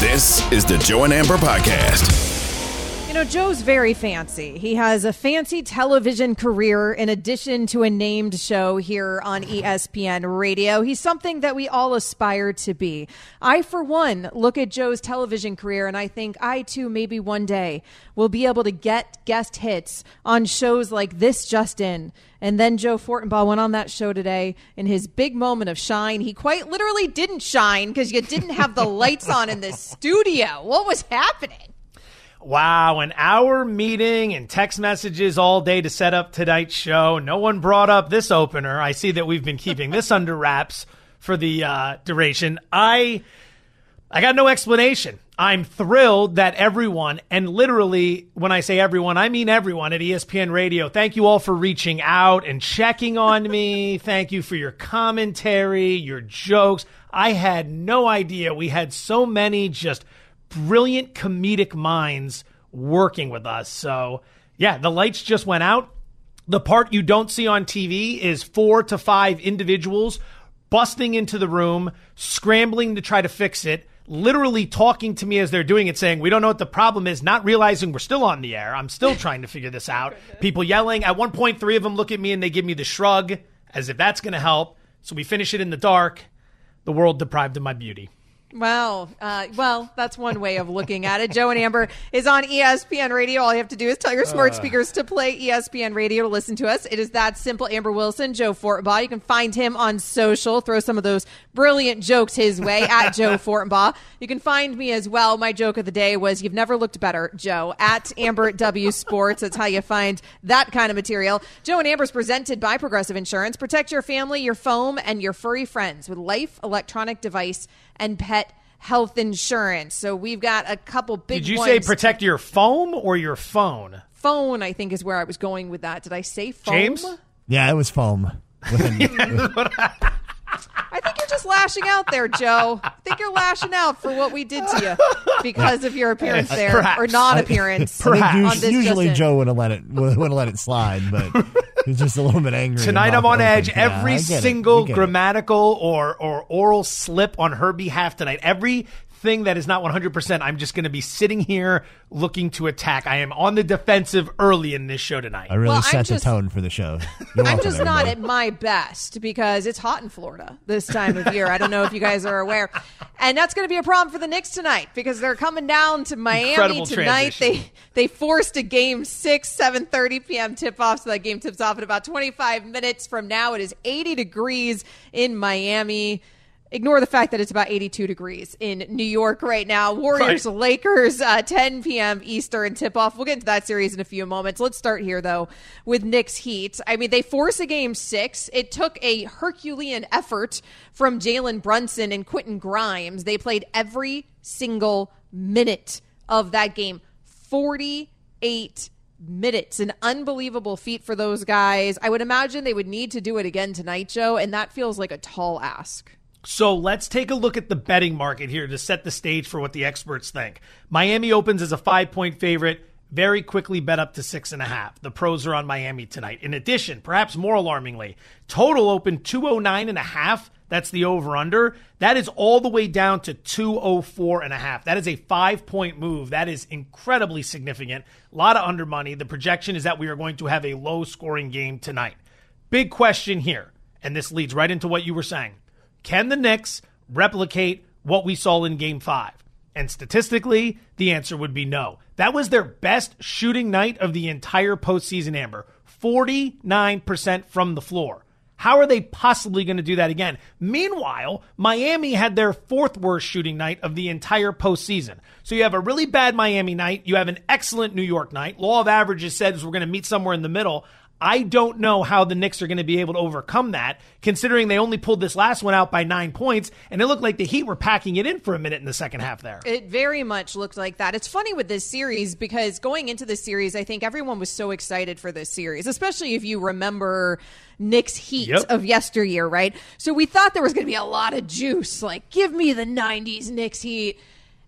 This is the Joe and Amber Podcast. You know, Joe's very fancy. He has a fancy television career in addition to a named show here on ESPN radio. He's something that we all aspire to be. I, for one, look at Joe's television career and I think I too, maybe one day, will be able to get guest hits on shows like This Just In. And then Joe Fortenbaugh went on that show today in his big moment of shine. He quite literally didn't shine because you didn't have the lights on in the studio. What was happening? Wow, an hour meeting and text messages all day to set up tonight's show. No one brought up this opener. I see that we've been keeping this under wraps for the uh, duration. I I got no explanation. I'm thrilled that everyone, and literally when I say everyone, I mean everyone at ESPN Radio. Thank you all for reaching out and checking on me. Thank you for your commentary, your jokes. I had no idea we had so many just brilliant comedic minds working with us. So, yeah, the lights just went out. The part you don't see on TV is four to five individuals busting into the room, scrambling to try to fix it, literally talking to me as they're doing it, saying, We don't know what the problem is, not realizing we're still on the air. I'm still trying to figure this out. People yelling. At one point, three of them look at me and they give me the shrug as if that's going to help. So we finish it in the dark. The world deprived of my beauty. Wow. Uh, well, that's one way of looking at it. Joe and Amber is on ESPN Radio. All you have to do is tell your smart uh. speakers to play ESPN Radio to listen to us. It is that simple. Amber Wilson, Joe Fortenbaugh. You can find him on social. Throw some of those brilliant jokes his way at Joe Fortenbaugh. You can find me as well. My joke of the day was "You've never looked better, Joe." At Amber W Sports. That's how you find that kind of material. Joe and Amber is presented by Progressive Insurance. Protect your family, your foam, and your furry friends with Life Electronic Device and Pet health insurance. So we've got a couple big. Did you ones. say protect your foam or your phone? Phone, I think, is where I was going with that. Did I say foam? James? Yeah, it was foam. I think you're just lashing out there, Joe. I think you're lashing out for what we did to you because of your appearance there Perhaps. or non-appearance. Perhaps. usually Joe would have let it would have let it slide, but he's just a little bit angry. Tonight I'm on edge. Yeah, Every single grammatical or or oral slip on her behalf tonight. Every thing that is not 100%, I'm just going to be sitting here looking to attack. I am on the defensive early in this show tonight. I really well, set just, the tone for the show. You're I'm just not at my best because it's hot in Florida this time of year. I don't know if you guys are aware. And that's going to be a problem for the Knicks tonight because they're coming down to Miami Incredible tonight. Transition. They they forced a game 6 7:30 p.m. tip off so that game tips off in about 25 minutes from now. It is 80 degrees in Miami ignore the fact that it's about 82 degrees in New York right now. Warriors right. Lakers, uh, 10 p.m. Eastern tip off. We'll get into that series in a few moments. Let's start here, though, with Knicks Heat. I mean, they force a game six. It took a Herculean effort from Jalen Brunson and Quentin Grimes. They played every single minute of that game 48 minutes. An unbelievable feat for those guys. I would imagine they would need to do it again tonight, Joe, and that feels like a tall ask. So let's take a look at the betting market here to set the stage for what the experts think. Miami opens as a five point favorite, very quickly bet up to six and a half. The pros are on Miami tonight. In addition, perhaps more alarmingly, total open 209 and a half. That's the over under. That is all the way down to 204 and a half. That is a five point move. That is incredibly significant. A lot of under money. The projection is that we are going to have a low scoring game tonight. Big question here, and this leads right into what you were saying. Can the Knicks replicate what we saw in game five? And statistically, the answer would be no. That was their best shooting night of the entire postseason, Amber. 49% from the floor. How are they possibly going to do that again? Meanwhile, Miami had their fourth worst shooting night of the entire postseason. So you have a really bad Miami night. You have an excellent New York night. Law of averages says we're going to meet somewhere in the middle. I don't know how the Knicks are going to be able to overcome that, considering they only pulled this last one out by nine points, and it looked like the Heat were packing it in for a minute in the second half there. It very much looked like that. It's funny with this series because going into this series, I think everyone was so excited for this series, especially if you remember Knicks Heat yep. of yesteryear, right? So we thought there was going to be a lot of juice, like, give me the 90s Knicks Heat.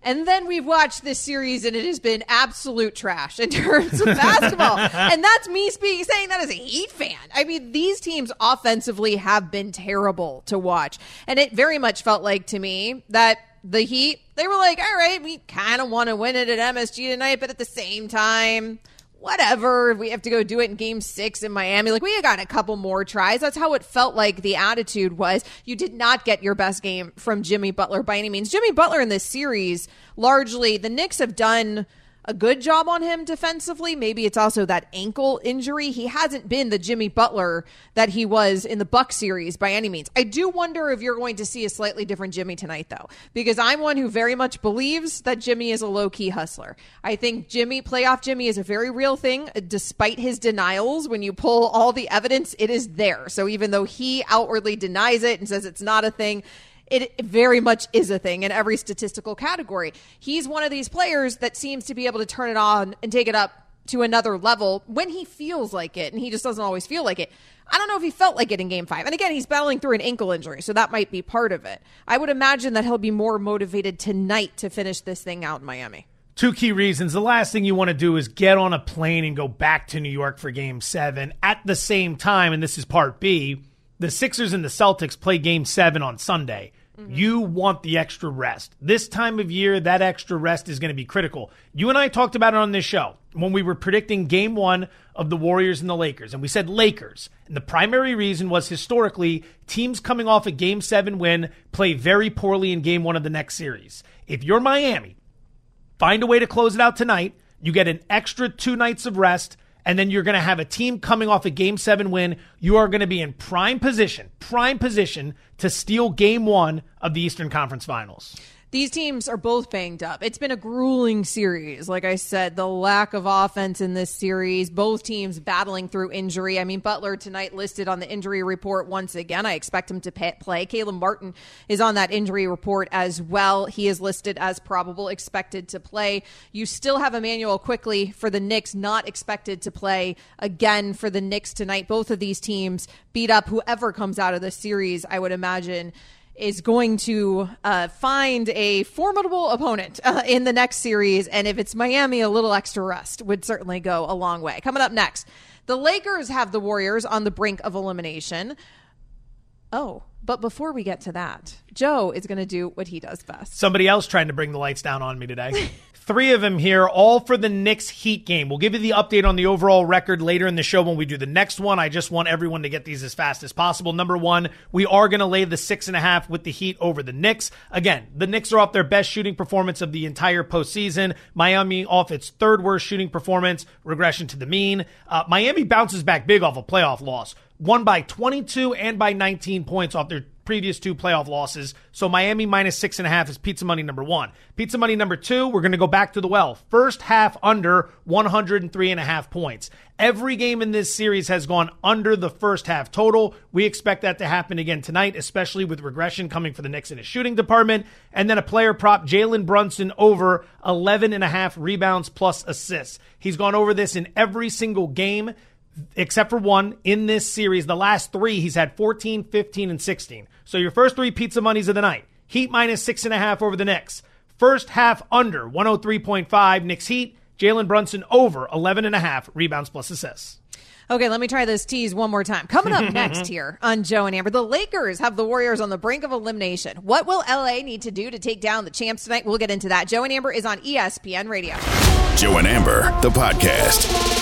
And then we've watched this series and it has been absolute trash in terms of basketball. and that's me speaking, saying that as a Heat fan. I mean, these teams offensively have been terrible to watch. And it very much felt like to me that the Heat, they were like, all right, we kind of want to win it at MSG tonight, but at the same time, whatever. We have to go do it in game six in Miami. Like, we got a couple more tries. That's how it felt like the attitude was. You did not get your best game from Jimmy Butler by any means. Jimmy Butler in this series, largely, the Knicks have done a good job on him defensively. Maybe it's also that ankle injury. He hasn't been the Jimmy Butler that he was in the Buck series by any means. I do wonder if you're going to see a slightly different Jimmy tonight though, because I'm one who very much believes that Jimmy is a low-key hustler. I think Jimmy playoff Jimmy is a very real thing uh, despite his denials. When you pull all the evidence, it is there. So even though he outwardly denies it and says it's not a thing, it very much is a thing in every statistical category. He's one of these players that seems to be able to turn it on and take it up to another level when he feels like it, and he just doesn't always feel like it. I don't know if he felt like it in game five. And again, he's battling through an ankle injury, so that might be part of it. I would imagine that he'll be more motivated tonight to finish this thing out in Miami. Two key reasons. The last thing you want to do is get on a plane and go back to New York for game seven. At the same time, and this is part B, the Sixers and the Celtics play game seven on Sunday. Mm-hmm. You want the extra rest. This time of year, that extra rest is going to be critical. You and I talked about it on this show when we were predicting game one of the Warriors and the Lakers. And we said Lakers. And the primary reason was historically, teams coming off a game seven win play very poorly in game one of the next series. If you're Miami, find a way to close it out tonight. You get an extra two nights of rest and then you're going to have a team coming off a game seven win. You are going to be in prime position, prime position to steal game one of the Eastern Conference Finals these teams are both banged up. It's been a grueling series. Like I said, the lack of offense in this series, both teams battling through injury. I mean, Butler tonight listed on the injury report once again. I expect him to play. Caleb Martin is on that injury report as well. He is listed as probable, expected to play. You still have Immanuel Quickley for the Knicks, not expected to play again for the Knicks tonight. Both of these teams beat up whoever comes out of the series, I would imagine is going to uh, find a formidable opponent uh, in the next series. And if it's Miami, a little extra rest would certainly go a long way. Coming up next, the Lakers have the Warriors on the brink of elimination. Oh, but before we get to that, Joe is going to do what he does best. Somebody else trying to bring the lights down on me today. Three of them here, all for the Knicks Heat game. We'll give you the update on the overall record later in the show when we do the next one. I just want everyone to get these as fast as possible. Number one, we are going to lay the six and a half with the Heat over the Knicks. Again, the Knicks are off their best shooting performance of the entire postseason. Miami off its third worst shooting performance, regression to the mean. Uh, Miami bounces back big off a playoff loss won by 22 and by 19 points off their previous two playoff losses. So Miami minus six and a half is pizza money number one. Pizza money number two, we're going to go back to the well. First half under 103 and a half points. Every game in this series has gone under the first half total. We expect that to happen again tonight, especially with regression coming for the Knicks in a shooting department. And then a player prop, Jalen Brunson over 11 and a half rebounds plus assists. He's gone over this in every single game except for one in this series. The last three, he's had 14, 15, and 16. So your first three pizza monies of the night. Heat minus six and a half over the Knicks. First half under 103.5. Knicks Heat. Jalen Brunson over 11 and a half rebounds plus assists. Okay, let me try this tease one more time. Coming up next here on Joe and Amber, the Lakers have the Warriors on the brink of elimination. What will LA need to do to take down the champs tonight? We'll get into that. Joe and Amber is on ESPN Radio. Joe and Amber, the podcast.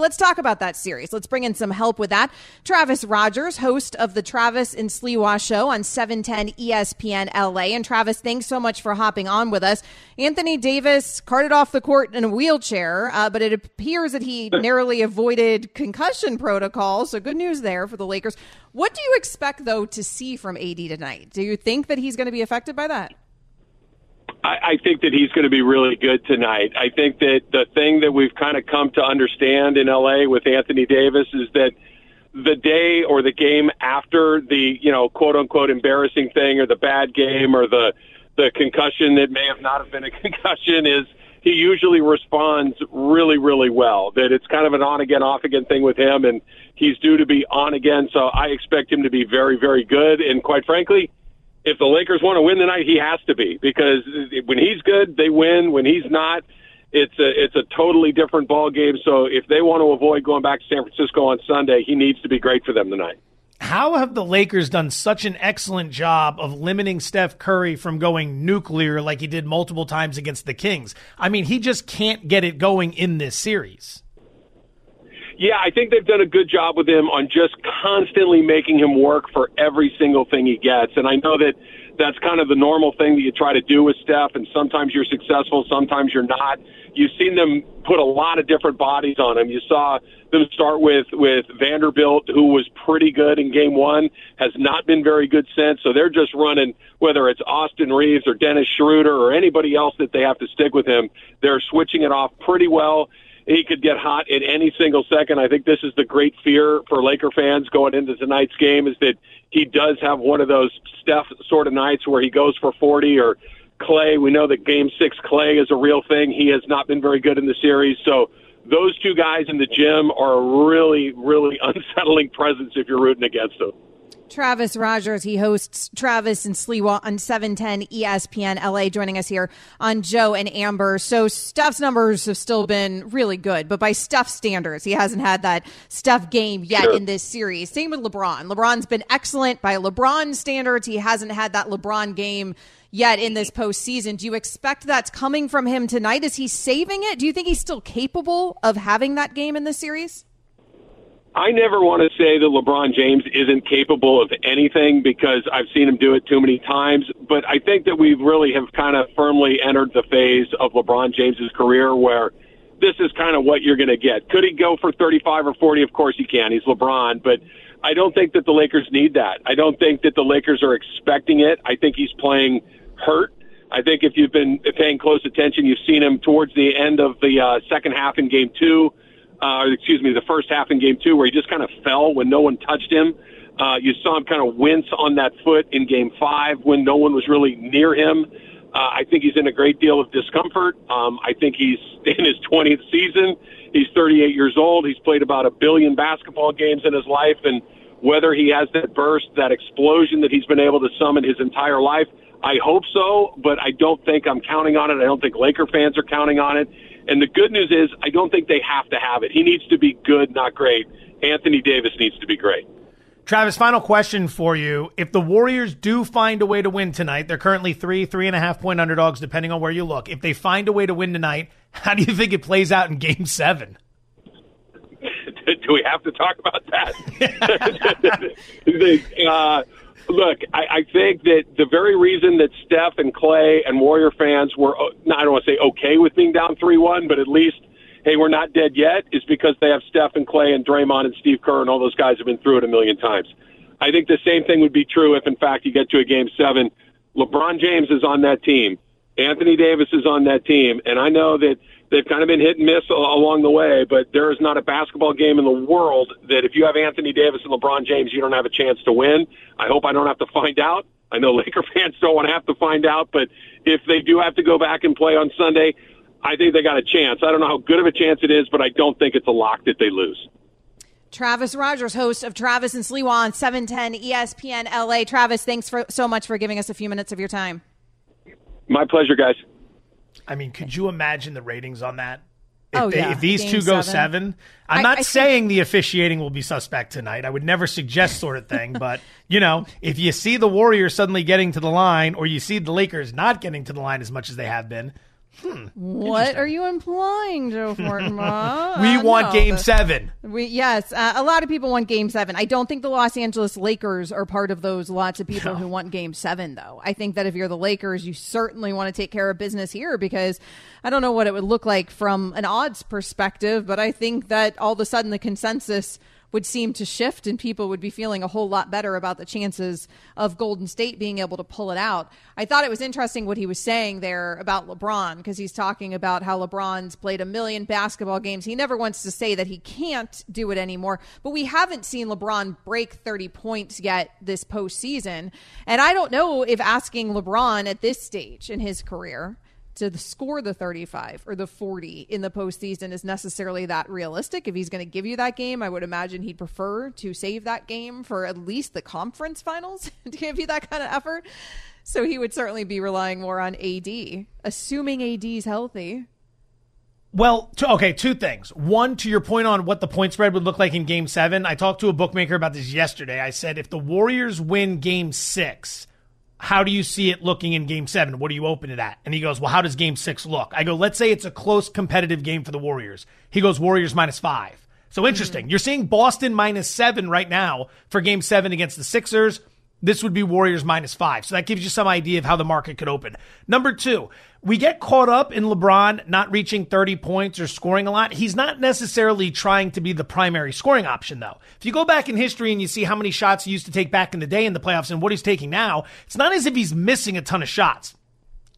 Let's talk about that series. Let's bring in some help with that. Travis Rodgers, host of the Travis and Sliwa show on 710 ESPN LA. And Travis, thanks so much for hopping on with us. Anthony Davis carted off the court in a wheelchair, uh, but it appears that he narrowly avoided concussion protocol. So good news there for the Lakers. What do you expect, though, to see from AD tonight? Do you think that he's going to be affected by that? I, I think that he's going to be really good tonight. I think that the thing that we've kind of come to understand in LA with Anthony Davis is that the day or the game after the, you know, quote unquote embarrassing thing or the bad game or the the concussion that may have not have been a concussion is he usually responds really, really well. That it's kind of an on again, off again thing with him, and he's due to be on again. So I expect him to be very, very good. And quite frankly, if the Lakers want to win tonight, he has to be because when he's good, they win. When he's not, it's a it's a totally different ball game. So if they want to avoid going back to San Francisco on Sunday, he needs to be great for them tonight. How have the Lakers done such an excellent job of limiting Steph Curry from going nuclear like he did multiple times against the Kings? I mean, he just can't get it going in this series. Yeah, I think they've done a good job with him on just constantly making him work for every single thing he gets. And I know that that's kind of the normal thing that you try to do with Steph, and sometimes you're successful, sometimes you're not. You've seen them put a lot of different bodies on him. You saw them start with with Vanderbilt, who was pretty good in game one, has not been very good since. So they're just running whether it's Austin Reaves or Dennis Schroeder or anybody else that they have to stick with him. They're switching it off pretty well he could get hot at any single second. I think this is the great fear for Laker fans going into tonight's game is that he does have one of those Steph sort of nights where he goes for 40 or Clay. We know that game six Clay is a real thing. He has not been very good in the series. So those two guys in the gym are a really, really unsettling presence if you're rooting against them. Travis Rodgers. He hosts Travis and Sliwa on 710 ESPN LA, joining us here on Joe and Amber. So Steph's numbers have still been really good, but by Steph standards, he hasn't had that Steph game yet sure. in this series. Same with LeBron. LeBron's been excellent by LeBron standards. He hasn't had that LeBron game yet in this postseason. Do you expect that's coming from him tonight? Is he saving it? Do you think he's still capable of having that game in this series? I never want to say that LeBron James isn't capable of anything because I've seen him do it too many times. But I think that we really have kind of firmly entered the phase of LeBron James's career where this is kind of what you're going to get. Could he go for 35 or 40? Of course he can. He's LeBron, but I don't think that the Lakers need that. I don't think that the Lakers are expecting it. I think he's playing hurt. I think if you've been paying close attention, you've seen him towards the end of the uh, second half in game two uh, excuse me, the first half in game two where he just kind of fell when no one touched him. Uh, you saw him kind of wince on that foot in game five when no one was really near him. Uh, I think he's in a great deal of discomfort. Um, I think he's in his 20th season. He's 38 years old. He's played about a billion basketball games in his life. And whether he has that burst, that explosion that he's been able to summon his entire life, I hope so, but I don't think I'm counting on it. I don't think Laker fans are counting on it. And the good news is, I don't think they have to have it. He needs to be good, not great. Anthony Davis needs to be great. Travis, final question for you. If the Warriors do find a way to win tonight, they're currently three, three and a half point underdogs, depending on where you look. If they find a way to win tonight, how do you think it plays out in game seven? do we have to talk about that? uh, Look, I, I think that the very reason that Steph and Clay and Warrior fans were, uh, I don't want to say okay with being down 3 1, but at least, hey, we're not dead yet, is because they have Steph and Clay and Draymond and Steve Kerr and all those guys have been through it a million times. I think the same thing would be true if, in fact, you get to a game seven. LeBron James is on that team. Anthony Davis is on that team. And I know that they've kind of been hit and miss along the way, but there is not a basketball game in the world that if you have Anthony Davis and LeBron James, you don't have a chance to win. I hope I don't have to find out. I know Laker fans don't want to have to find out, but if they do have to go back and play on Sunday, I think they got a chance. I don't know how good of a chance it is, but I don't think it's a lock that they lose. Travis Rodgers, host of Travis and Sliwa on 710 ESPN LA. Travis, thanks for so much for giving us a few minutes of your time. My pleasure, guys. I mean, could you imagine the ratings on that? If, Oh, they- yeah. if these Game two go seven. seven, I'm I- not I think- saying the officiating will be suspect tonight. I would never suggest sort of thing, but you know, if you see the Warriors suddenly getting to the line, or you see the Lakers not getting to the line as much as they have been, What are you implying, Joe Fortenbaugh? we Uh, want no, Game the- Seven. We, yes, uh, a lot of people want Game Seven. I don't think the Los Angeles Lakers are part of those lots of people who want Game Seven, though. I think that if you're the Lakers, you certainly want to take care of business here because I don't know what it would look like from an odds perspective, but I think that all of a sudden the consensus would seem to shift and people would be feeling a whole lot better about the chances of Golden State being able to pull it out. I thought it was interesting what he was saying there about LeBron because he's talking about how LeBron's played a million basketball games. He never wants to say that he can't do it anymore, but we haven't seen LeBron break 30 points yet this postseason. And I don't know if asking LeBron at this stage in his career to score the 35 or the 40 in the postseason is necessarily that realistic. If he's going to give you that game, I would imagine he'd prefer to save that game for at least the conference finals to give you that kind of effort. So he would certainly be relying more on AD, assuming AD's healthy. Well, okay, two things. One, to your point on what the point spread would look like in game seven, I talked to a bookmaker about this yesterday. I said, if the Warriors win game six, how do you see it looking in game seven? What do you open it at? And he goes, well, how does game six look? I go, let's say it's a close competitive game for the Warriors. He goes, Warriors minus five. So interesting. Mm-hmm. You're seeing Boston minus seven right now for game seven against the Sixers. This would be Warriors minus five. So that gives you some idea of how the market could open. Number two, we get caught up in LeBron not reaching 30 points or scoring a lot. He's not necessarily trying to be the primary scoring option, though. If you go back in history and you see how many shots he used to take back in the day in the playoffs and what he's taking now, it's not as if he's missing a ton of shots.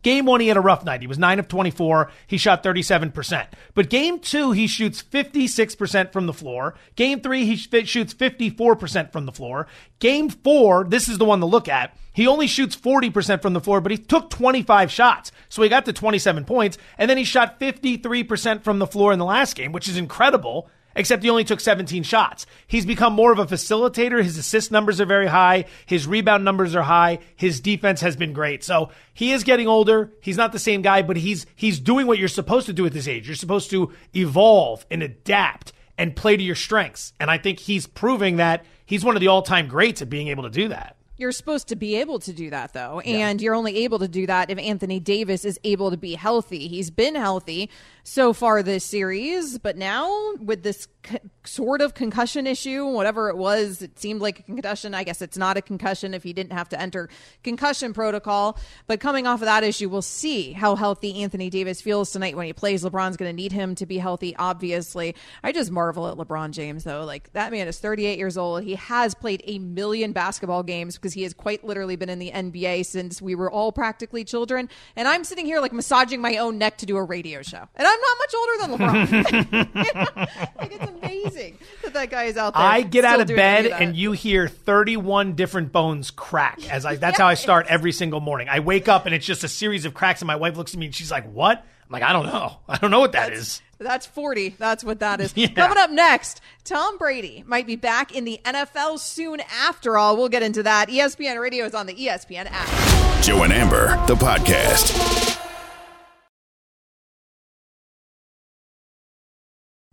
Game one, he had a rough night. He was 9 of 24. He shot 37%. But game two, he shoots 56% from the floor. Game three, he sh- shoots 54% from the floor. Game four, this is the one to look at. He only shoots 40% from the floor, but he took 25 shots. So he got to 27 points. And then he shot 53% from the floor in the last game, which is incredible except he only took 17 shots. He's become more of a facilitator. His assist numbers are very high. His rebound numbers are high. His defense has been great. So he is getting older. He's not the same guy, but he's he's doing what you're supposed to do at this age. You're supposed to evolve and adapt and play to your strengths. And I think he's proving that he's one of the all-time greats at being able to do that. You're supposed to be able to do that, though. And you're only able to do that if Anthony Davis is able to be healthy. He's been healthy so far this series, but now with this c- sort of concussion issue, whatever it was, it seemed like a concussion. I guess it's not a concussion if he didn't have to enter concussion protocol. But coming off of that issue, we'll see how healthy Anthony Davis feels tonight when he plays. LeBron's going to need him to be healthy, obviously. I just marvel at LeBron James, though. Like, that man is 38 years old. He has played a million basketball games because he has quite literally been in the NBA since we were all practically children. And I'm sitting here, like, massaging my own neck to do a radio show. And I'm not much older than LeBron. Like, it's amazing that that guy is out there. I get out of bed and you hear 31 different bones crack as I that's how I start every single morning. I wake up and it's just a series of cracks and my wife looks at me and she's like, "What?" I'm like, "I don't know. I don't know what that is." That's 40. That's what that is. Yeah. Coming up next, Tom Brady might be back in the NFL soon after all. We'll get into that. ESPN Radio is on the ESPN app. Joe and Amber, the podcast.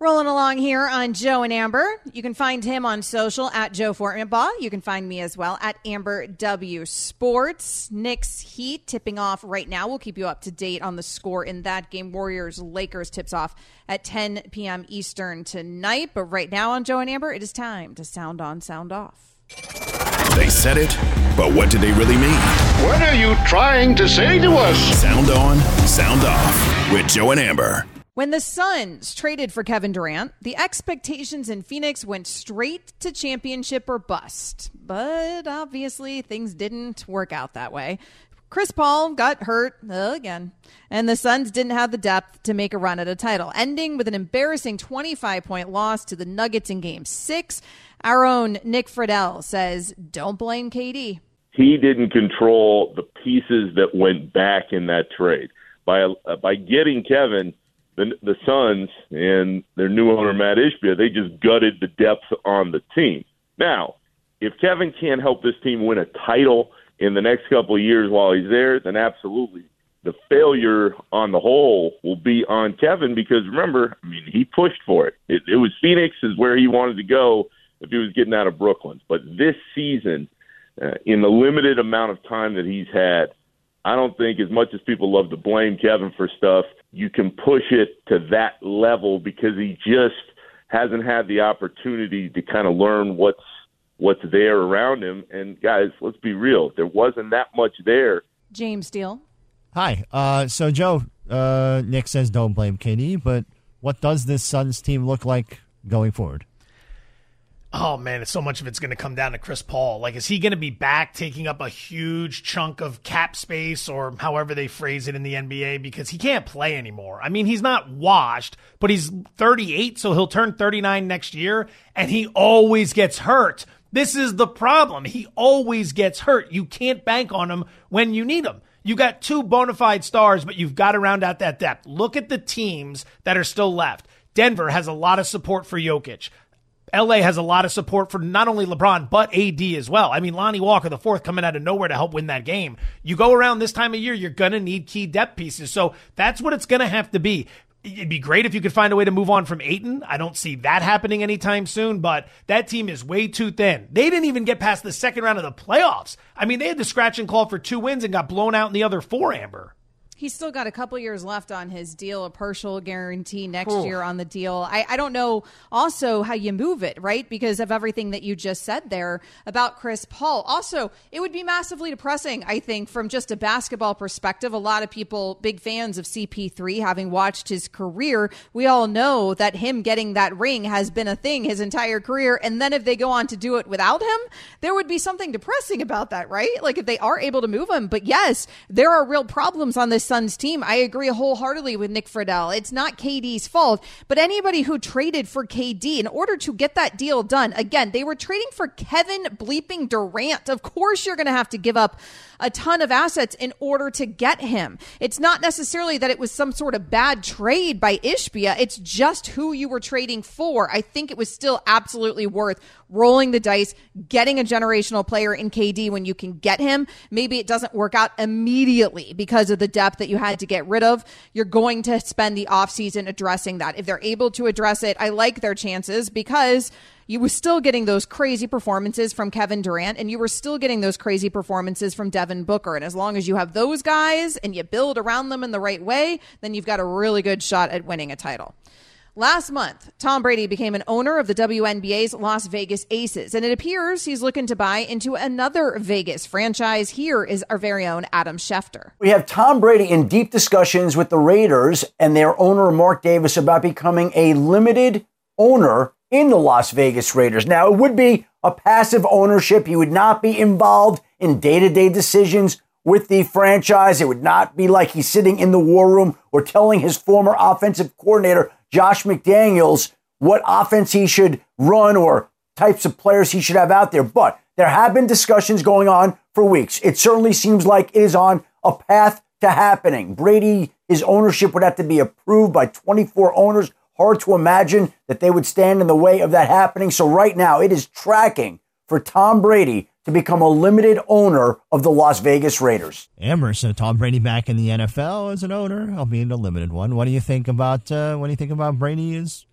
Rolling along here on Joe and Amber. You can find him on social at Joe Fortenbaugh. You can find me as well at Amber W Sports. Knicks Heat tipping off right now. We'll keep you up to date on the score in that game. Warriors Lakers tips off at 10 p.m. Eastern tonight. But right now on Joe and Amber, it is time to sound on, sound off. They said it, but what did they really mean? What are you trying to say to us? Sound on, sound off with Joe and Amber. When the Suns traded for Kevin Durant, the expectations in Phoenix went straight to championship or bust. But obviously, things didn't work out that way. Chris Paul got hurt again, and the Suns didn't have the depth to make a run at a title, ending with an embarrassing 25 point loss to the Nuggets in game six. Our own Nick Friedell says, Don't blame KD. he didn't control the pieces that went back in that trade by uh, by getting Kevin. The, the Suns and their new owner Matt Ishbia, they just gutted the depth on the team. Now, if Kevin can't help this team win a title in the next couple of years while he's there, then absolutely the failure on the whole will be on Kevin because remember, I mean, he pushed for it. It, it was Phoenix is where he wanted to go if he was getting out of Brooklyn. But this season, uh, in the limited amount of time that he's had, I don't think as much as people love to blame Kevin for stuff, you can push it to that level because he just hasn't had the opportunity to kind of learn what's what's there around him. And guys, let's be real, there wasn't that much there. James Steele. Hi. Uh, so, Joe, uh, Nick says don't blame KD, but what does this Suns team look like going forward? Oh man, so much of it's going to come down to Chris Paul. Like, is he going to be back taking up a huge chunk of cap space or however they phrase it in the NBA because he can't play anymore? I mean, he's not washed, but he's 38, so he'll turn 39 next year, and he always gets hurt. This is the problem. He always gets hurt. You can't bank on him when you need him. You got two bona fide stars, but you've got to round out that depth. Look at the teams that are still left. Denver has a lot of support for Jokic. LA has a lot of support for not only LeBron, but AD as well. I mean, Lonnie Walker, the fourth, coming out of nowhere to help win that game. You go around this time of year, you're going to need key depth pieces. So that's what it's going to have to be. It'd be great if you could find a way to move on from Ayton. I don't see that happening anytime soon, but that team is way too thin. They didn't even get past the second round of the playoffs. I mean, they had to scratch and claw for two wins and got blown out in the other four, Amber. He's still got a couple years left on his deal, a partial guarantee next Ooh. year on the deal. I, I don't know also how you move it, right? Because of everything that you just said there about Chris Paul. Also, it would be massively depressing, I think, from just a basketball perspective. A lot of people, big fans of CP3, having watched his career, we all know that him getting that ring has been a thing his entire career. And then if they go on to do it without him, there would be something depressing about that, right? Like if they are able to move him. But yes, there are real problems on this Suns team. I agree wholeheartedly with Nick Friedell. It's not KD's fault, but anybody who traded for KD in order to get that deal done, again, they were trading for Kevin bleeping Durant. Of course, you're going to have to give up a ton of assets in order to get him. It's not necessarily that it was some sort of bad trade by Ishbia. It's just who you were trading for. I think it was still absolutely worth rolling the dice, getting a generational player in KD when you can get him. Maybe it doesn't work out immediately because of the depth that you had to get rid of. You're going to spend the offseason addressing that. If they're able to address it, I like their chances because you were still getting those crazy performances from Kevin Durant and you were still getting those crazy performances from Devin Booker. And as long as you have those guys and you build around them in the right way, then you've got a really good shot at winning a title. Last month, Tom Brady became an owner of the WNBA's Las Vegas Aces, and it appears he's looking to buy into another Vegas franchise. Here is our very own Adam Schefter. We have Tom Brady in deep discussions with the Raiders and their owner, Mark Davis, about becoming a limited owner in the Las Vegas Raiders. Now, it would be a passive ownership. He would not be involved in day to day decisions with the franchise. It would not be like he's sitting in the war room or telling his former offensive coordinator, Josh McDaniels, what offense he should run or types of players he should have out there. But there have been discussions going on for weeks. It certainly seems like it is on a path to happening. Brady, his ownership would have to be approved by 24 owners Hard to imagine that they would stand in the way of that happening. So right now, it is tracking for Tom Brady to become a limited owner of the Las Vegas Raiders. Emerson, Tom Brady back in the NFL as an owner, albeit a limited one. What do you think about uh, what do you think about Brady as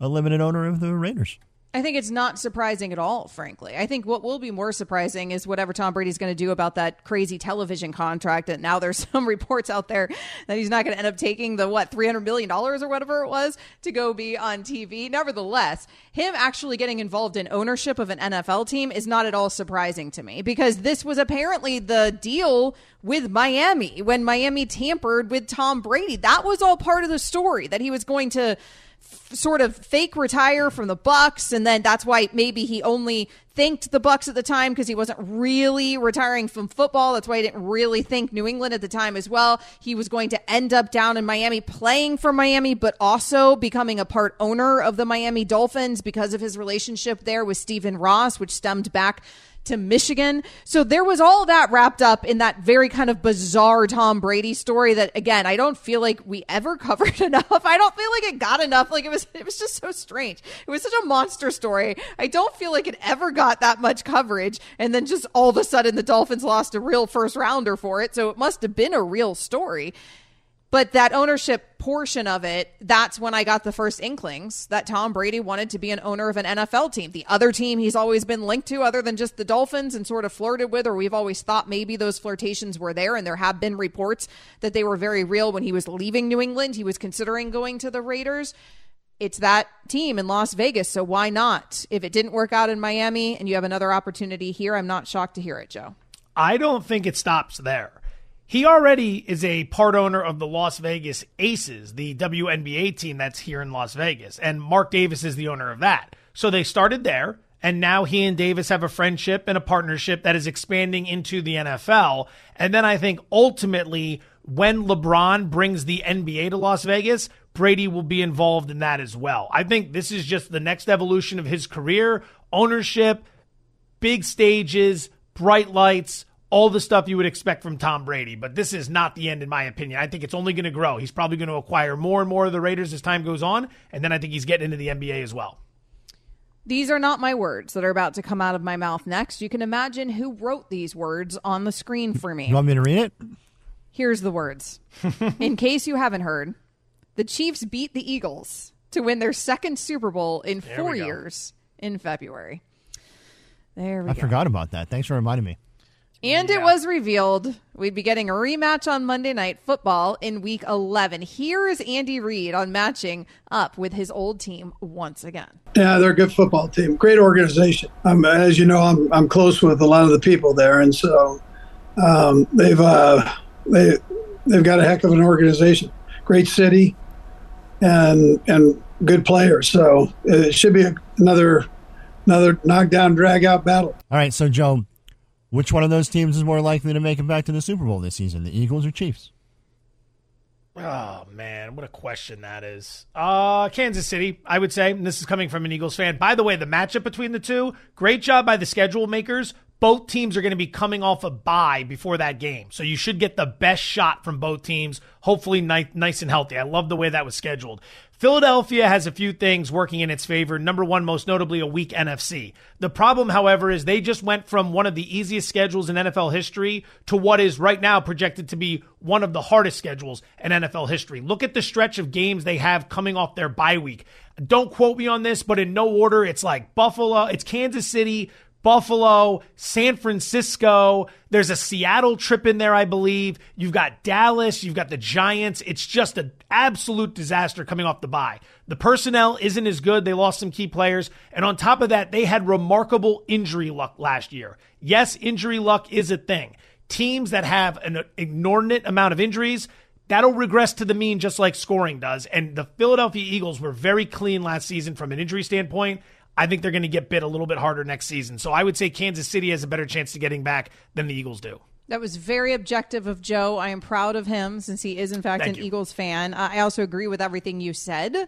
a limited owner of the Raiders? I think it's not surprising at all, frankly. I think what will be more surprising is whatever Tom Brady's going to do about that crazy television contract. And now there's some reports out there that he's not going to end up taking the, what, $300 million or whatever it was to go be on TV. Nevertheless, him actually getting involved in ownership of an NFL team is not at all surprising to me because this was apparently the deal with Miami when Miami tampered with Tom Brady. That was all part of the story that he was going to sort of fake retire from the Bucs, and then that's why maybe he only thanked the Bucs at the time because he wasn't really retiring from football. That's why he didn't really think New England at the time as well. He was going to end up down in Miami playing for Miami, but also becoming a part owner of the Miami Dolphins because of his relationship there with Stephen Ross, which stemmed back to Michigan. So there was all that wrapped up in that very kind of bizarre Tom Brady story that again, I don't feel like we ever covered enough. I don't feel like it got enough. Like it was it was just so strange. It was such a monster story. I don't feel like it ever got that much coverage and then just all of a sudden the Dolphins lost a real first rounder for it. So it must have been a real story. But that ownership portion of it, that's when I got the first inklings that Tom Brady wanted to be an owner of an NFL team. The other team he's always been linked to, other than just the Dolphins and sort of flirted with, or we've always thought maybe those flirtations were there. And there have been reports that they were very real when he was leaving New England. He was considering going to the Raiders. It's that team in Las Vegas. So why not? If it didn't work out in Miami and you have another opportunity here, I'm not shocked to hear it, Joe. I don't think it stops there. He already is a part owner of the Las Vegas Aces, the WNBA team that's here in Las Vegas. And Mark Davis is the owner of that. So they started there. And now he and Davis have a friendship and a partnership that is expanding into the NFL. And then I think ultimately, when LeBron brings the NBA to Las Vegas, Brady will be involved in that as well. I think this is just the next evolution of his career ownership, big stages, bright lights, all the stuff you would expect from Tom Brady. But this is not the end, in my opinion. I think it's only going to grow. He's probably going to acquire more and more of the Raiders as time goes on. And then I think he's getting into the NBA as well. These are not my words that are about to come out of my mouth next. You can imagine who wrote these words on the screen for me. You want me to read it? Here's the words. in case you haven't heard, the Chiefs beat the Eagles to win their second Super Bowl in There four years in February. There we I go. forgot about that. Thanks for reminding me. And it was revealed we'd be getting a rematch on Monday Night Football in Week 11. Here is Andy Reid on matching up with his old team once again. Yeah, they're a good football team. Great organization. Um, as you know, I'm I'm close with a lot of the people there, and so um, they've uh, they they've got a heck of an organization. Great city, and and good players. So it should be another another knockdown, drag out battle. All right, so Joe, which one of those teams is more likely to make it back to the Super Bowl this season, the Eagles or Chiefs? Oh man, what a question that is. Uh Kansas City, I would say. And this is coming from an Eagles fan. By the way, the matchup between the two, great job by the schedule makers. Both teams are going to be coming off a bye before that game. So you should get the best shot from both teams, hopefully nice, nice and healthy. I love the way that was scheduled. Philadelphia has a few things working in its favor. Number one, most notably, a weak NFC. The problem, however, is they just went from one of the easiest schedules in NFL history to what is right now projected to be one of the hardest schedules in NFL history. Look at the stretch of games they have coming off their bye week. Don't quote me on this, but in no order, it's like Buffalo, it's Kansas City, Buffalo, San Francisco. There's a Seattle trip in there, I believe. You've got Dallas. You've got the Giants. It's just an absolute disaster coming off the bye. The personnel isn't as good. They lost some key players. And on top of that, they had remarkable injury luck last year. Yes, injury luck is a thing. Teams that have an inordinate amount of injuries, that'll regress to the mean just like scoring does. And the Philadelphia Eagles were very clean last season from an injury standpoint. I think they're going to get bit a little bit harder next season. So I would say Kansas City has a better chance to getting back than the Eagles do. That was very objective of Joe. I am proud of him since he is, in fact, Thank an you. Eagles fan. I also agree with everything you said.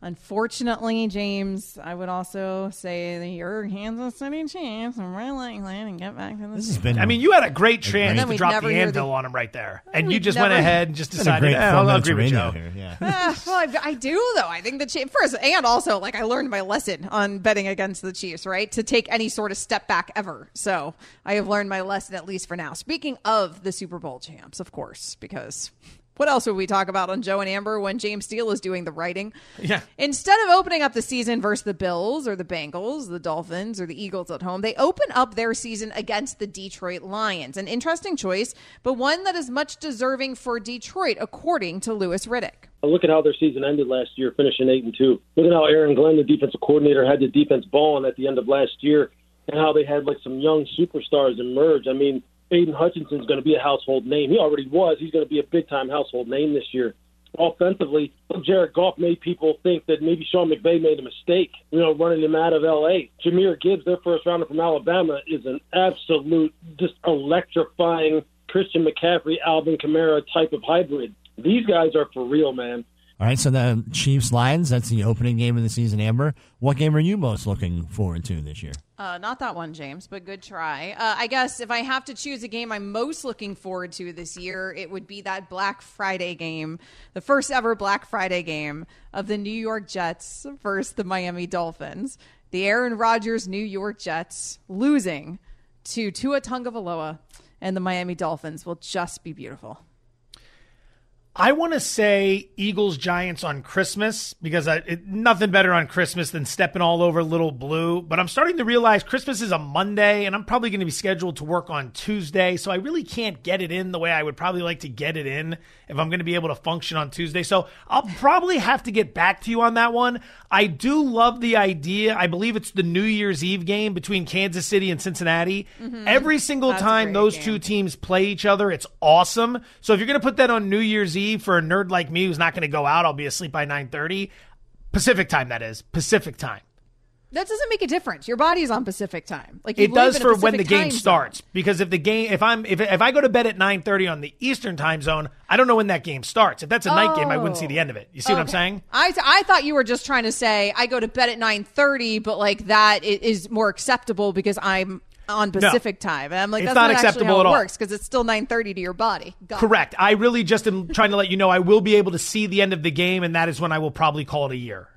Unfortunately, James, I would also say that your Kansas City Chiefs are more likely to get back to the This has been. I mean, you had a great chance to drop the hear anvil the- on him right there. And you we'd just went ahead and just it's been a decided, great eh, four I'll, I'll agree with radio Joe. here. Yeah. Ah, well, I, I do though. I think the Chiefs first, and also like I learned my lesson on betting against the Chiefs, right? To take any sort of step back ever. So I have learned my lesson at least for now. Speaking of the Super Bowl champs, of course, because what else would we talk about on Joe and Amber when James Steele is doing the writing? Yeah. Instead of opening up the season versus the Bills or the Bengals, the Dolphins or the Eagles at home, they open up their season against the Detroit Lions. An interesting choice, but one that is much deserving for Detroit, according to Louis Riddick. Look at how their season ended last year, finishing eight and two. Look at how Aaron Glenn, the defensive coordinator, had the defense balling at the end of last year, and how they had like some young superstars emerge. I mean, Aidan Hutchinson's going to be a household name. He already was. He's going to be a big time household name this year. Offensively, Jared Goff made people think that maybe Sean McVay made a mistake, you know, running him out of L.A. Jahmyr Gibbs, their first rounder from Alabama, is an absolute, just electrifying Christian McCaffrey, Alvin Kamara type of hybrid. These guys are for real, man. All right, so the Chiefs Lions, that's the opening game of the season, Amber. What game are you most looking forward to this year? Uh, not that one, James, but good try. Uh, I guess if I have to choose a game I'm most looking forward to this year, it would be that Black Friday game, the first ever Black Friday game of the New York Jets versus the Miami Dolphins. The Aaron Rodgers New York Jets losing to Tua Tagovailoa and the Miami Dolphins will just be beautiful. I want to say Eagles Giants on Christmas because I, it, nothing better on Christmas than stepping all over Little Blue. But I'm starting to realize Christmas is a Monday and I'm probably going to be scheduled to work on Tuesday. So I really can't get it in the way I would probably like to get it in if I'm going to be able to function on Tuesday. So I'll probably have to get back to you on that one. I do love the idea. I believe it's the New Year's Eve game between Kansas City and Cincinnati. Mm-hmm. Every single That's time those game. two teams play each other, it's awesome. So if you're going to put that on New Year's Eve for a nerd like me who's not going to go out, I'll be asleep by 9:30 Pacific time that is. Pacific time. That doesn't make a difference. Your body's on Pacific time. Like It does for when the game time zone. starts because if the game if I'm if if I go to bed at 9:30 on the Eastern time zone, I don't know when that game starts. If that's a night game, I wouldn't see the end of it. You see what I'm oh, saying? I, I thought you were just trying to say I go to bed at nine thirty, but like that is more acceptable because I'm on Pacific time. And I'm like, It's that's not not, actually acceptable how at it all. works because it's still nine thirty to your body. Got it. Correct. I really just am trying to let you know I will be able to see the end of the game and that is when I will probably call it a year.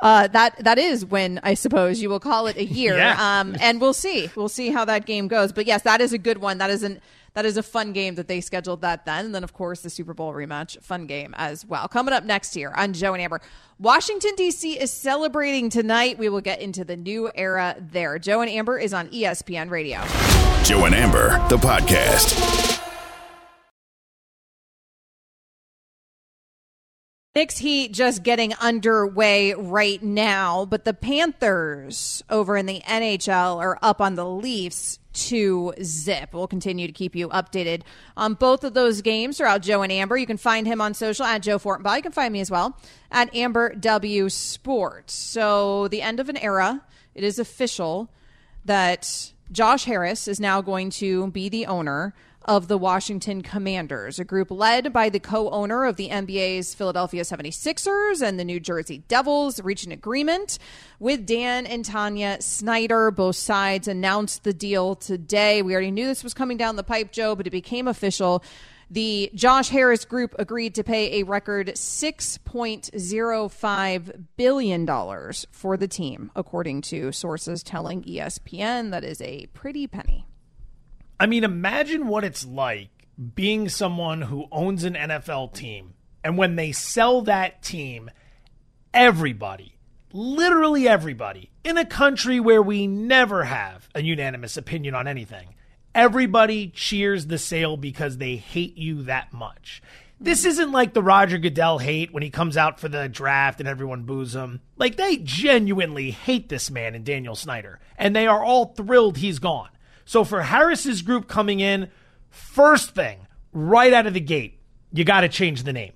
Uh, that that is when I suppose you will call it a year. Yeah. Um, and we'll see. We'll see how that game goes. But yes, that is a good one. That is an that is a fun game that they scheduled that then. And then of course the Super Bowl rematch, fun game as well. Coming up next year on Joe and Amber. Washington DC is celebrating tonight. We will get into the new era there. Joe and Amber is on ESPN Radio. Joe and Amber, the podcast. Knicks Heat just getting underway right now, but the Panthers over in the NHL are up on the Leafs to zip. We'll continue to keep you updated on both of those games throughout Joe and Amber. You can find him on social at Joe Fortenbaugh. You can find me as well at Amber W Sports. So the end of an era. It is official that Josh Harris is now going to be the owner of the Washington Commanders, a group led by the co owner of the NBA's Philadelphia 76ers and the New Jersey Devils, reached an agreement with Dan and Tanya Snyder. Both sides announced the deal today. We already knew this was coming down the pipe, Joe, but it became official. The Josh Harris Group agreed to pay a record $6.05 billion for the team, according to sources telling ESPN. That is a pretty penny. I mean, imagine what it's like being someone who owns an NFL team and when they sell that team, everybody, literally everybody, in a country where we never have a unanimous opinion on anything, everybody cheers the sale because they hate you that much. This isn't like the Roger Goodell hate when he comes out for the draft and everyone boos him. Like, they genuinely hate this man and Daniel Snyder, and they are all thrilled he's gone. So, for Harris's group coming in, first thing, right out of the gate, you got to change the name.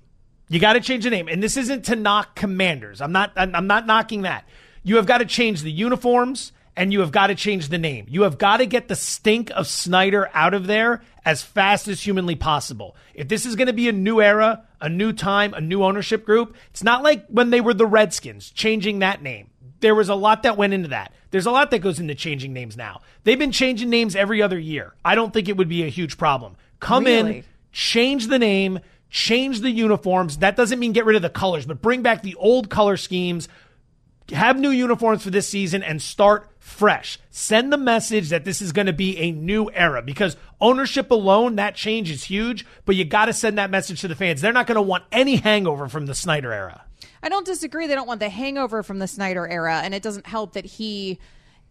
You got to change the name. And this isn't to knock commanders. I'm not I'm not knocking that. You have got to change the uniforms and you have got to change the name. You have got to get the stink of Snyder out of there as fast as humanly possible. If this is going to be a new era, a new time, a new ownership group, it's not like when they were the Redskins, changing that name. There was a lot that went into that. There's a lot that goes into changing names now. They've been changing names every other year. I don't think it would be a huge problem. Come in, change the name, change the uniforms. That doesn't mean get rid of the colors, but bring back the old color schemes. Have new uniforms for this season and start fresh. Send the message that this is going to be a new era because ownership alone, that change is huge, but you got to send that message to the fans. They're not going to want any hangover from the Snyder era. I don't disagree. They don't want the hangover from the Snyder era, and it doesn't help that he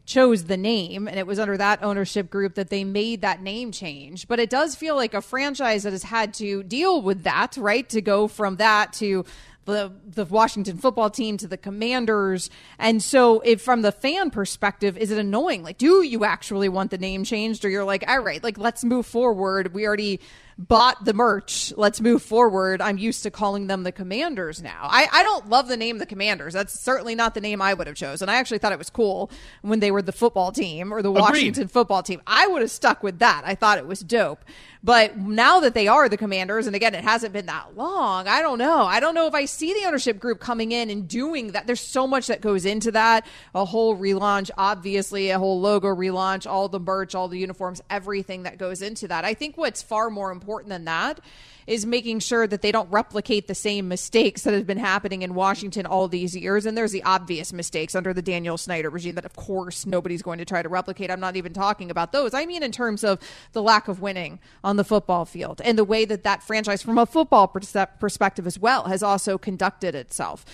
chose the name and it was under that ownership group that they made that name change. But it does feel like a franchise that has had to deal with that, right? To go from that to the the Washington football team to the Commanders. And so if from the fan perspective, is it annoying? Like, do you actually want the name changed? Or you're like, all right, like let's move forward. We already bought the merch. Let's move forward. I'm used to calling them the Commanders now. I, I don't love the name the Commanders. That's certainly not the name I would have chosen. I actually thought it was cool when they were the football team or the Agreed. Washington football team. I would have stuck with that. I thought it was dope. But now that they are the Commanders, and again, it hasn't been that long, I don't know. I don't know if I see the ownership group coming in and doing that. There's so much that goes into that. A whole relaunch, obviously, a whole logo relaunch, all the merch, all the uniforms, everything that goes into that. I think what's far more important than that is making sure that they don't replicate the same mistakes that have been happening in Washington all these years. And there's the obvious mistakes under the Daniel Snyder regime that, of course, nobody's going to try to replicate. I'm not even talking about those. I mean, in terms of the lack of winning on the football field and the way that that franchise, from a football perspective as well, has also conducted itself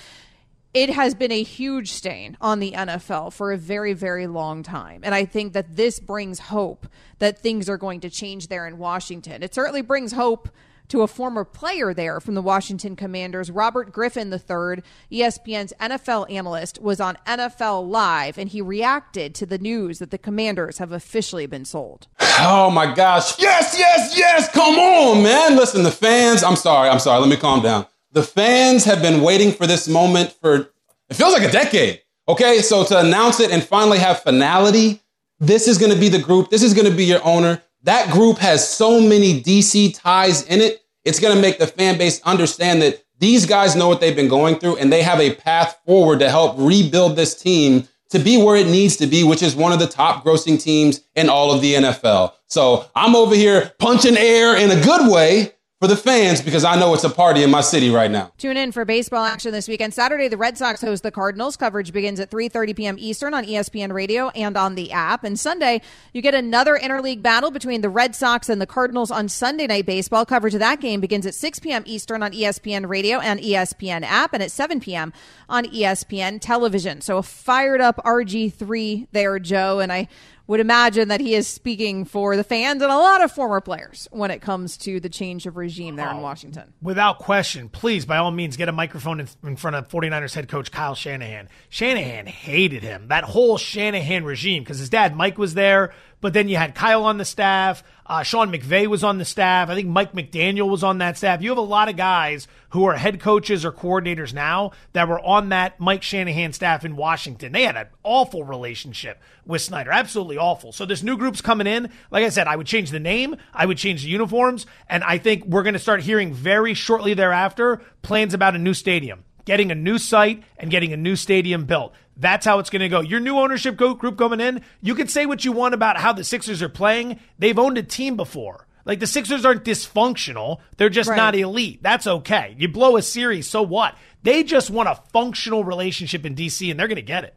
it has been a huge stain on the NFL for a very, very long time. And I think that this brings hope that things are going to change there in Washington. It certainly brings hope to a former player there from the Washington Commanders, Robert Griffin III, ESPN's NFL analyst, was on NFL Live and he reacted to the news that the Commanders have officially been sold. Oh my gosh. Yes, yes, yes. Come on, man. Listen, the fans, I'm sorry, I'm sorry. Let me calm down. The fans have been waiting for this moment for, it feels like a decade. Okay, so to announce it and finally have finality, this is to be the group, this is to be your owner. That group has so many DC ties in it. It's to make the fan base understand that these guys know what they've been going through and they have a path forward to help rebuild this team to be where it needs to be, which is one of the top grossing teams in all of the NFL. So I'm over here punching air in a good way for the fans because I know it's a party in my city right now. Tune in for baseball action this weekend. Saturday, the Red Sox host the Cardinals. Coverage begins at 3:30 p.m. Eastern on ESPN Radio and on the app. And Sunday, you get another interleague battle between the Red Sox and the Cardinals on Sunday Night Baseball. Coverage of that game begins at 6 p.m. Eastern on ESPN Radio and ESPN app, and at 7 p.m. on ESPN Television. So a fired up RG3 there, Joe, and I would imagine that he is speaking for the fans and a lot of former players when it comes to the change of regime there in Oh. Washington. Without question, please, by all means, get a microphone in, in front of 49ers head coach Kyle Shanahan. Shanahan hated him, that whole Shanahan regime, because his dad, Mike, was there, but then you had Kyle on the staff. Uh, Sean McVay was on the staff. I think Mike McDaniel was on that staff. You have a lot of guys who are head coaches or coordinators now that were on that Mike Shanahan staff in Washington. They had an awful relationship with Snyder, absolutely awful. So this new group's coming in. Like I said, I would change the name, I would change the uniforms, and I think we're going to start hearing very shortly thereafter plans about a new stadium, getting a new site and getting a new stadium built. That's how it's going to go. Your new ownership group coming in, you can say what you want about how the Sixers are playing. They've owned a team before. Like the Sixers aren't dysfunctional. They're just Right. not elite. That's okay. You blow a series, so what? They just want a functional relationship in DC and they're going to get it.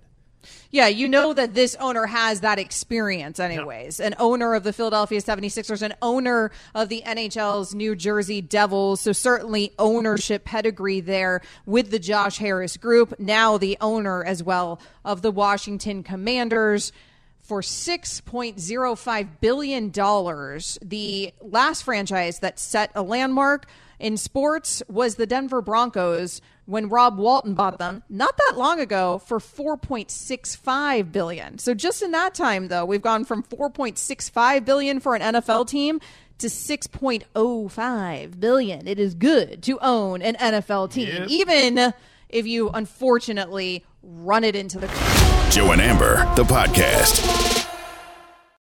Yeah, you know that this owner has that experience, anyways. An owner of the Philadelphia 76ers, an owner of the NHL's New Jersey Devils. So, certainly ownership pedigree there with the Josh Harris group. Now, the owner as well of the Washington Commanders. For $6.05 billion, the last franchise that set a landmark in sports was the Denver Broncos when Rob Walton bought them not that long ago for 4.65 billion. So just in that time though, we've gone from 4.65 billion for an NFL team to 6.05 billion. It is good to own an NFL team Yep. even if you unfortunately run it into the Joe and Amber, the podcast.